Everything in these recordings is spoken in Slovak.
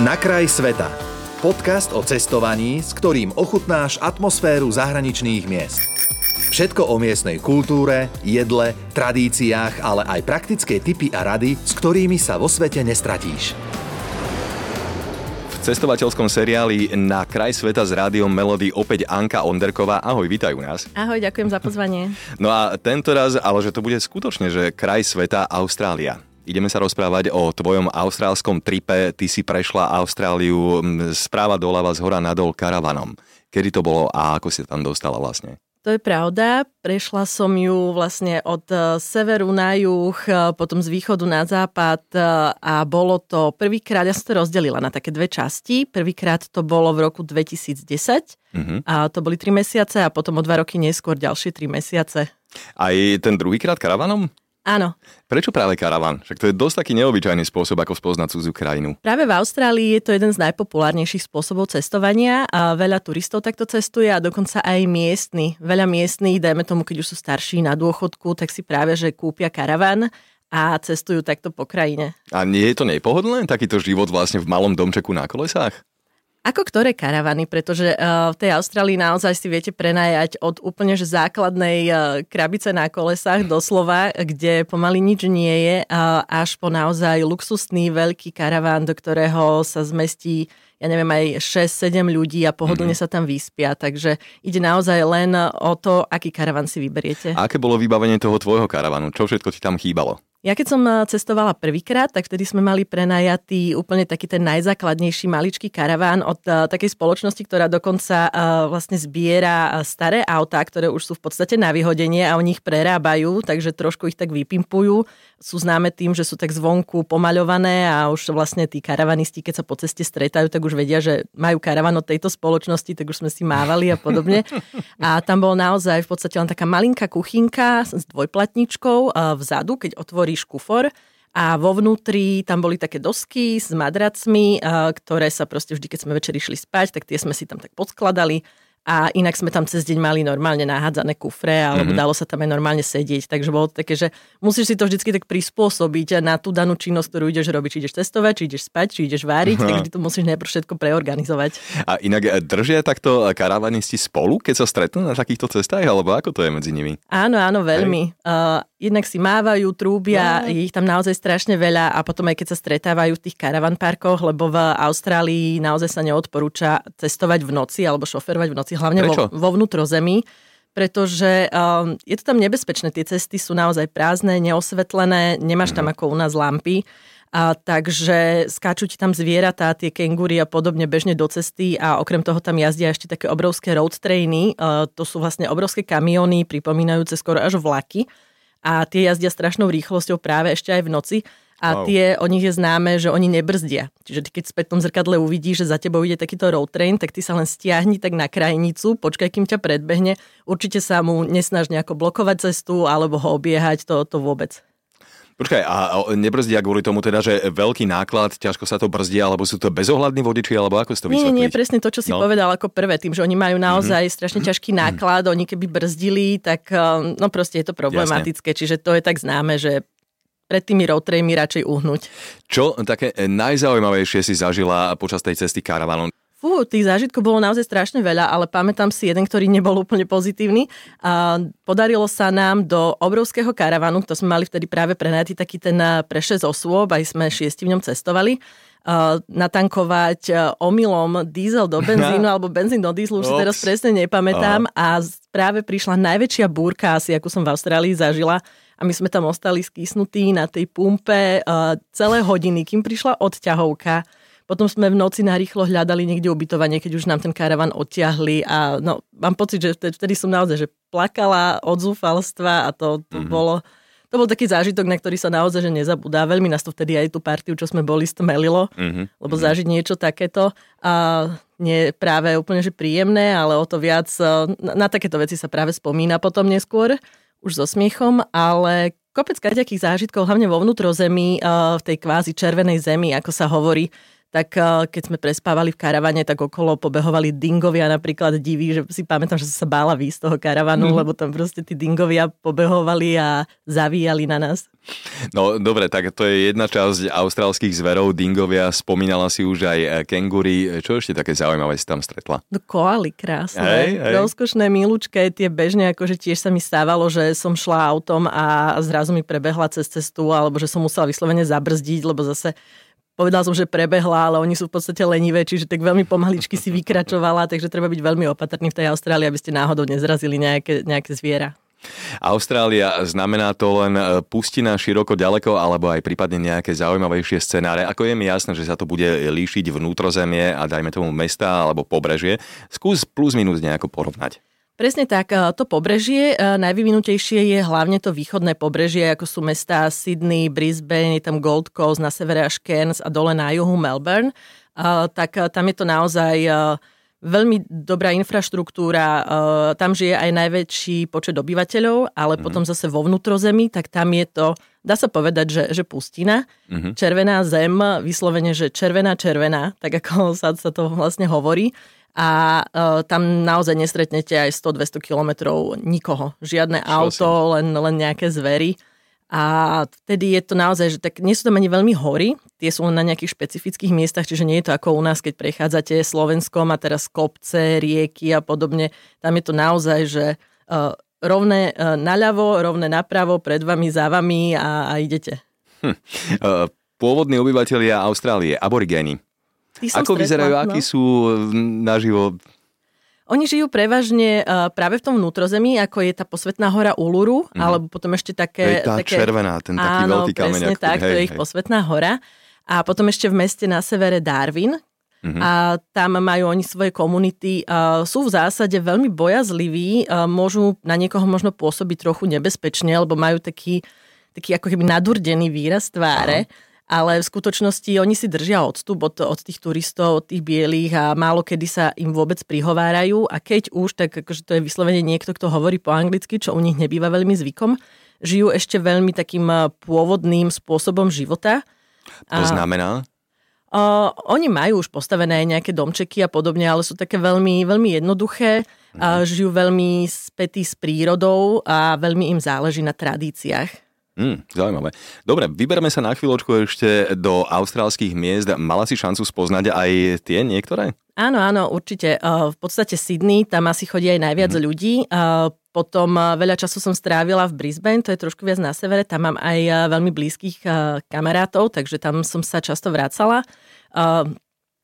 Na kraj sveta. Podcast o cestovaní, s ktorým ochutnáš atmosféru zahraničných miest. Všetko o miestnej kultúre, jedle, tradíciách, ale aj praktické tipy a rady, s ktorými sa vo svete nestratíš. V cestovateľskom seriáli Na kraj sveta s rádiom Melody opäť Anka Onderková. Ahoj, vítajú nás. Ahoj, ďakujem za pozvanie. No a tento raz, ale že to bude skutočne, že kraj sveta Austrália. Ideme sa rozprávať o tvojom austrálskom tripe. Ty si prešla Austráliu správa doľava z hora nadol karavanom. Kedy to bolo a ako si tam dostala vlastne? To je pravda. Prešla som ju vlastne od e, severu na juh, e, potom z východu na západ e, a bolo to prvýkrát, ja som to rozdelila na také dve časti. Prvýkrát to bolo v roku 2010 uh-huh. a to boli tri mesiace a potom o dva roky neskôr ďalšie tri mesiace. Aj ten druhýkrát karavanom? Áno. Prečo práve karavan? Však to je dosť taký neobyčajný spôsob, ako spoznať cudzú krajinu. Práve v Austrálii je to jeden z najpopulárnejších spôsobov cestovania a veľa turistov takto cestuje a dokonca aj miestni. Veľa miestnych, dajme tomu, keď už sú starší na dôchodku, tak si práve, že kúpia karavan a cestujú takto po krajine. A nie je to nepohodlné, takýto život vlastne v malom domčeku na kolesách? Ako ktoré karavany, pretože uh, v tej Austrálii naozaj si viete prenajať od úplne že základnej uh, krabice na kolesách doslova, kde pomaly nič nie je, až po naozaj luxusný veľký karaván, do ktorého sa zmestí ja neviem, aj 6-7 ľudí a pohodlne mm-hmm. sa tam vyspia. Takže ide naozaj len o to, aký karavan si vyberiete. A aké bolo vybavenie toho tvojho karavanu? Čo všetko ti tam chýbalo? Ja keď som eh, cestovala prvýkrát, tak vtedy sme mali prenajatý úplne taký ten najzákladnejší maličký karaván od uh, takej spoločnosti, ktorá dokonca uh, vlastne zbiera staré autá, ktoré už sú v podstate na vyhodenie a oni ich prerábajú, takže trošku ich tak vypimpujú. Sú známe tým, že sú tak zvonku pomaľované a už vlastne tí karavanisti, keď sa po ceste stretajú, tak už vedia, že majú karavan od tejto spoločnosti, tak už sme si mávali a podobne. A tam bolo naozaj v podstate len taká malinká kuchynka s dvojplatničkou uh, vzadu, keď otvorí otvoríš kufor a vo vnútri tam boli také dosky s madracmi, ktoré sa proste vždy, keď sme večer išli spať, tak tie sme si tam tak podskladali a inak sme tam cez deň mali normálne nahádzané kufre alebo mm-hmm. dalo sa tam aj normálne sedieť. Takže bolo to také, že musíš si to vždy tak prispôsobiť na tú danú činnosť, ktorú ideš robiť. Či ideš testovať, či ideš spať, či ideš váriť, takže to musíš najprv všetko preorganizovať. A inak e, držia takto karavanisti spolu, keď sa stretnú na takýchto cestách, alebo ako to je medzi nimi? Áno, áno, veľmi. Uh, jednak si mávajú, trúbia, no. je ich tam naozaj strašne veľa a potom aj keď sa stretávajú v tých karavan parkoch, lebo v Austrálii naozaj sa neodporúča cestovať v noci alebo šoferovať v noci, hlavne vo, vo vnútrozemí pretože um, je to tam nebezpečné. Tie cesty sú naozaj prázdne, neosvetlené, nemáš tam ako u nás lampy. A takže skáču ti tam zvieratá, tie kengúry a podobne bežne do cesty a okrem toho tam jazdia ešte také obrovské road trainy. Uh, to sú vlastne obrovské kamiony, pripomínajúce skoro až vlaky a tie jazdia strašnou rýchlosťou práve ešte aj v noci. A wow. tie, o nich je známe, že oni nebrzdia. Čiže ty keď v tom zrkadle uvidíš, že za tebou ide takýto road train, tak ty sa len stiahni tak na krajnicu, počkaj, kým ťa predbehne. Určite sa mu nesnaž nejako blokovať cestu alebo ho obiehať, to, to vôbec. Počkaj, a nebrzdia kvôli tomu teda, že veľký náklad, ťažko sa to brzdí, alebo sú to bezohľadní vodiči, alebo ako si to vysvetliť? Nie, nie, presne to, čo si no. povedal ako prvé, tým, že oni majú mhm. naozaj mm-hmm. strašne ťažký mhm. náklad, mm-hmm. oni keby brzdili, tak um, no proste je to problematické, Jasne. čiže to je tak známe, že pred tými roadtraymi radšej uhnúť. Čo také najzaujímavejšie si zažila počas tej cesty karavanom? Fú, tých zážitkov bolo naozaj strašne veľa, ale pamätám si jeden, ktorý nebol úplne pozitívny. A podarilo sa nám do obrovského karavanu, to sme mali vtedy práve prenajatý taký ten pre 6 osôb, aj sme šiesti v ňom cestovali, uh, natankovať uh, omylom diesel do benzínu alebo benzín do dízlu, už si teraz presne nepamätám. A práve prišla najväčšia búrka asi, akú som v Austrálii zažila a my sme tam ostali skysnutí na tej pumpe uh, celé hodiny, kým prišla odťahovka potom sme v noci narýchlo hľadali niekde ubytovanie, keď už nám ten karavan odtiahli a no, mám pocit, že vtedy, vtedy som naozaj že plakala od zúfalstva a to, to mm-hmm. bolo to bol taký zážitok, na ktorý sa naozaj že nezabudá. Veľmi nás to vtedy aj tú partiu, čo sme boli, stmelilo, mm-hmm. lebo mm-hmm. zažiť niečo takéto a nie práve úplne že príjemné, ale o to viac na, na takéto veci sa práve spomína potom neskôr, už so smiechom, ale kopec kaďakých zážitkov, hlavne vo vnútrozemí, v tej kvázi červenej zemi, ako sa hovorí, tak uh, keď sme prespávali v karavane, tak okolo pobehovali dingovia napríklad diví, že si pamätám, že som sa bála výjsť z toho karavanu, mm. lebo tam proste tí dingovia pobehovali a zavíjali na nás. No dobre, tak to je jedna časť austrálskych zverov, dingovia, spomínala si už aj eh, kengury. Čo ešte také zaujímavé si tam stretla? No koaly krásne, hej, hej. rozkošné milučké, tie bežne, akože tiež sa mi stávalo, že som šla autom a zrazu mi prebehla cez cestu, alebo že som musela vyslovene zabrzdiť, lebo zase Povedal som, že prebehla, ale oni sú v podstate lenivé, čiže tak veľmi pomaličky si vykračovala, takže treba byť veľmi opatrný v tej Austrálii, aby ste náhodou nezrazili nejaké, nejaké zviera. Austrália, znamená to len e, pustina široko ďaleko alebo aj prípadne nejaké zaujímavejšie scenáre? Ako je mi jasné, že sa to bude líšiť vnútrozemie a dajme tomu mesta alebo pobrežie. Skús plus minus nejako porovnať. Presne tak, e, to pobrežie, e, najvyvinutejšie je hlavne to východné pobrežie, ako sú mesta Sydney, Brisbane, je tam Gold Coast, na severe až Cairns a dole na juhu Melbourne. Tak tam je to naozaj veľmi dobrá infraštruktúra, tam žije aj najväčší počet obyvateľov, ale mm. potom zase vo vnútrozemí, tak tam je to, dá sa povedať, že, že pustina, mm-hmm. červená zem, vyslovene, že červená, červená, tak ako sa, sa to vlastne hovorí. A uh, tam naozaj nestretnete aj 100-200 kilometrov nikoho. Žiadne Čo auto, len, len nejaké zvery. A vtedy je to naozaj, že tak nie sú tam ani veľmi hory, tie sú len na nejakých špecifických miestach, čiže nie je to ako u nás, keď prechádzate Slovenskom a teraz kopce, rieky a podobne. Tam je to naozaj, že uh, rovné uh, naľavo, rovné napravo, pred vami, za vami a, a idete. Hm. Uh, pôvodní obyvateľia Austrálie, aborigéni. Ako stretla, vyzerajú, no? akí sú naživo oni žijú prevažne uh, práve v tom vnútrozemí, ako je tá posvetná hora Uluru, mm. alebo potom ešte také... Hej, tá také, červená, ten taký áno, veľký kameň. Áno, tak, hej, to je ich hej. posvetná hora. A potom ešte v meste na severe Darwin, Mm-hmm. A tam majú oni svoje komunity. Uh, sú v zásade veľmi bojazliví, uh, môžu na niekoho možno pôsobiť trochu nebezpečne, lebo majú taký, taký ako keby nadurdený výraz tváre. Aha ale v skutočnosti oni si držia odstup od, od tých turistov, od tých bielých a málo kedy sa im vôbec prihovárajú a keď už, tak akože to je vyslovene niekto, kto hovorí po anglicky, čo u nich nebýva veľmi zvykom. Žijú ešte veľmi takým eh, pôvodným spôsobom života. To znamená? Uh, oni majú už postavené nejaké domčeky a podobne, ale sú také veľmi, veľmi jednoduché, uh, žijú veľmi spätí s prírodou a veľmi im záleží na tradíciách. Mm, zaujímavé. Dobre, vyberme sa na chvíľočku ešte do austrálskych miest. Mala si šancu spoznať aj tie niektoré? Áno, áno, určite. V podstate Sydney, tam asi chodí aj najviac mm. ľudí. Potom veľa času som strávila v Brisbane, to je trošku viac na severe. Tam mám aj veľmi blízkych kamarátov, takže tam som sa často vracala.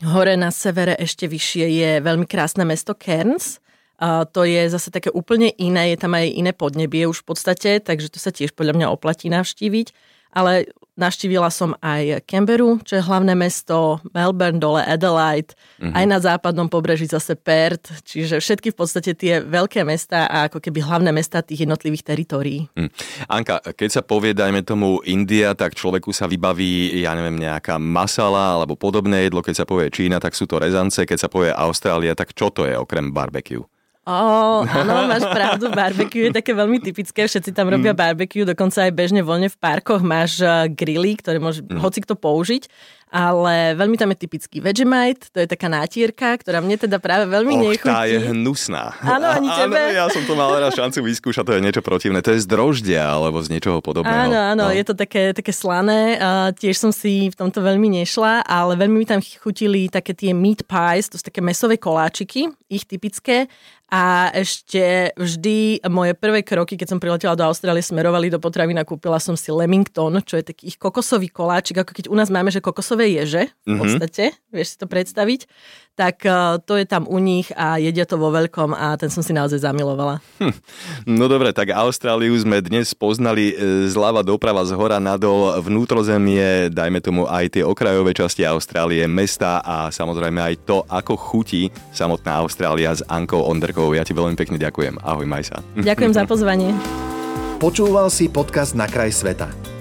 Hore na severe ešte vyššie je veľmi krásne mesto Cairns, a to je zase také úplne iné, je tam aj iné podnebie už v podstate, takže to sa tiež podľa mňa oplatí navštíviť. Ale navštívila som aj Canberru, čo je hlavné mesto, Melbourne, dole Adelaide, mm-hmm. aj na západnom pobreží zase Perth, čiže všetky v podstate tie veľké mesta a ako keby hlavné mesta tých jednotlivých teritórií. Mm. Anka, keď sa povie, dajme tomu India, tak človeku sa vybaví, ja neviem, nejaká masala alebo podobné jedlo, keď sa povie Čína, tak sú to rezance, keď sa povie Austrália, tak čo to je okrem barbecue? Oh, áno, máš pravdu, barbecue je také veľmi typické, všetci tam robia mm. barbecue, dokonca aj bežne voľne v parkoch máš eh, grily, ktoré môže mm. hoci kto použiť ale veľmi tam je typický Vegemite, to je taká nátierka, ktorá mne teda práve veľmi Och, nechutí. tá je hnusná. Áno, ani tebe. Áno, ja som to mal raz šancu vyskúšať, to je niečo protivné. To je z droždia alebo z niečoho podobného. Áno, áno, no. je to také, také slané. Uh, tiež som si v tomto veľmi nešla, ale veľmi mi tam chutili také tie meat pies, to sú také mesové koláčiky, ich typické. A ešte vždy moje prvé kroky, keď som priletela do Austrálie, smerovali do potravy a kúpila som si Lemington, čo je taký ich kokosový koláčik, ako keď u nás máme, že kokosové ježe v mhm. podstate, mm-hmm. vieš si to predstaviť, tak uh, to je tam u nich a jedia to vo veľkom a ten som si naozaj zamilovala. Hm. No dobre, tak Austráliu sme dnes poznali e, zľava doprava, z hora nadol, vnútrozemie, dajme tomu aj tie okrajové časti Austrálie, mesta a samozrejme aj to, ako chutí samotná Austrália s Ankou Ondrkou Ďakou. Ja ti veľmi pekne ďakujem. Ahoj, Majsa. Ďakujem za pozvanie. Počúval si podcast Na kraj sveta.